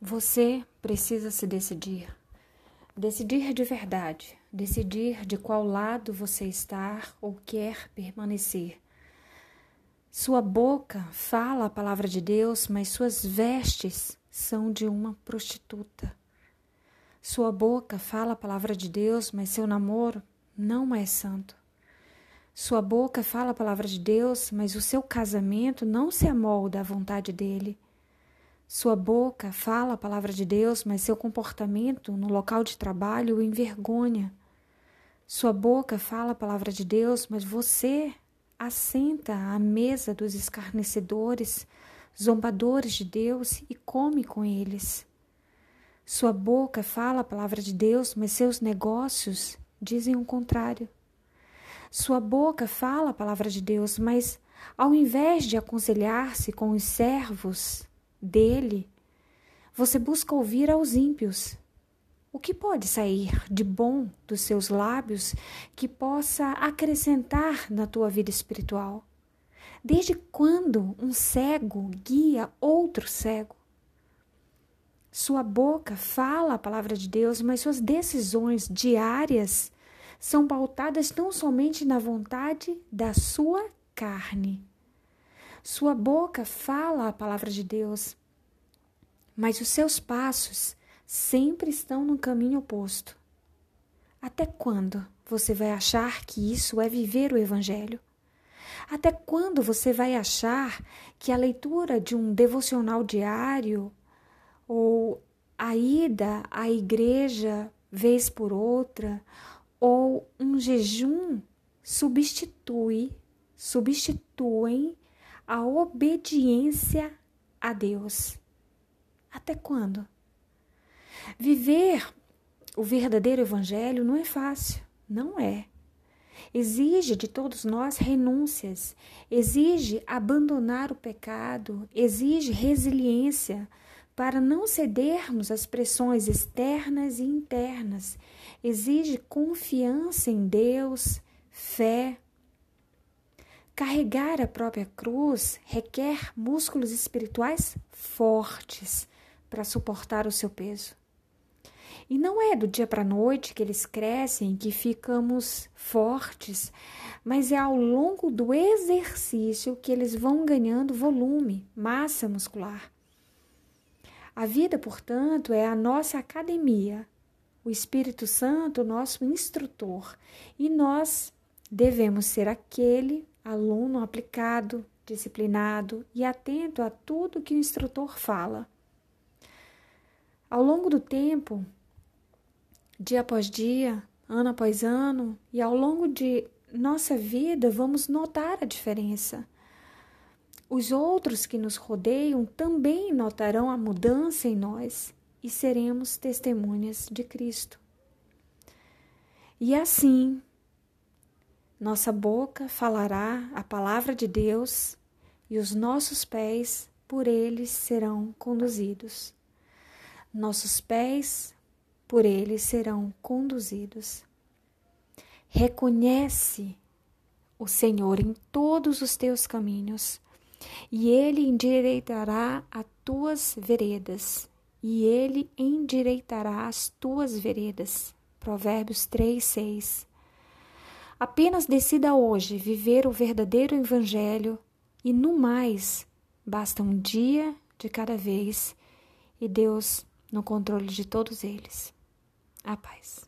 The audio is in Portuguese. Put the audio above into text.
Você precisa se decidir. Decidir de verdade, decidir de qual lado você está ou quer permanecer. Sua boca fala a palavra de Deus, mas suas vestes são de uma prostituta. Sua boca fala a palavra de Deus, mas seu namoro não é santo. Sua boca fala a palavra de Deus, mas o seu casamento não se amolda à vontade dele. Sua boca fala a palavra de Deus, mas seu comportamento no local de trabalho o envergonha. Sua boca fala a palavra de Deus, mas você assenta à mesa dos escarnecedores, zombadores de Deus e come com eles. Sua boca fala a palavra de Deus, mas seus negócios dizem o contrário. Sua boca fala a palavra de Deus, mas ao invés de aconselhar-se com os servos dele, você busca ouvir aos ímpios. O que pode sair de bom dos seus lábios que possa acrescentar na tua vida espiritual? Desde quando um cego guia outro cego? Sua boca fala a palavra de Deus, mas suas decisões diárias são pautadas não somente na vontade da sua carne, sua boca fala a palavra de Deus, mas os seus passos sempre estão no caminho oposto. Até quando você vai achar que isso é viver o Evangelho? Até quando você vai achar que a leitura de um devocional diário ou a ida à igreja vez por outra ou um jejum substitui, substituem a obediência a Deus. Até quando? Viver o verdadeiro evangelho não é fácil, não é. Exige de todos nós renúncias, exige abandonar o pecado, exige resiliência para não cedermos às pressões externas e internas, exige confiança em Deus, fé, Carregar a própria cruz requer músculos espirituais fortes para suportar o seu peso. E não é do dia para a noite que eles crescem, que ficamos fortes, mas é ao longo do exercício que eles vão ganhando volume, massa muscular. A vida, portanto, é a nossa academia, o Espírito Santo, nosso instrutor, e nós devemos ser aquele aluno aplicado, disciplinado e atento a tudo que o instrutor fala. Ao longo do tempo, dia após dia, ano após ano, e ao longo de nossa vida, vamos notar a diferença. Os outros que nos rodeiam também notarão a mudança em nós e seremos testemunhas de Cristo. E assim, nossa boca falará a palavra de Deus e os nossos pés por eles serão conduzidos. Nossos pés por eles serão conduzidos. Reconhece o Senhor em todos os teus caminhos, e ele endireitará as tuas veredas, e ele endireitará as tuas veredas. Provérbios 3, 6. Apenas decida hoje viver o verdadeiro Evangelho e, no mais, basta um dia de cada vez e Deus no controle de todos eles. A paz.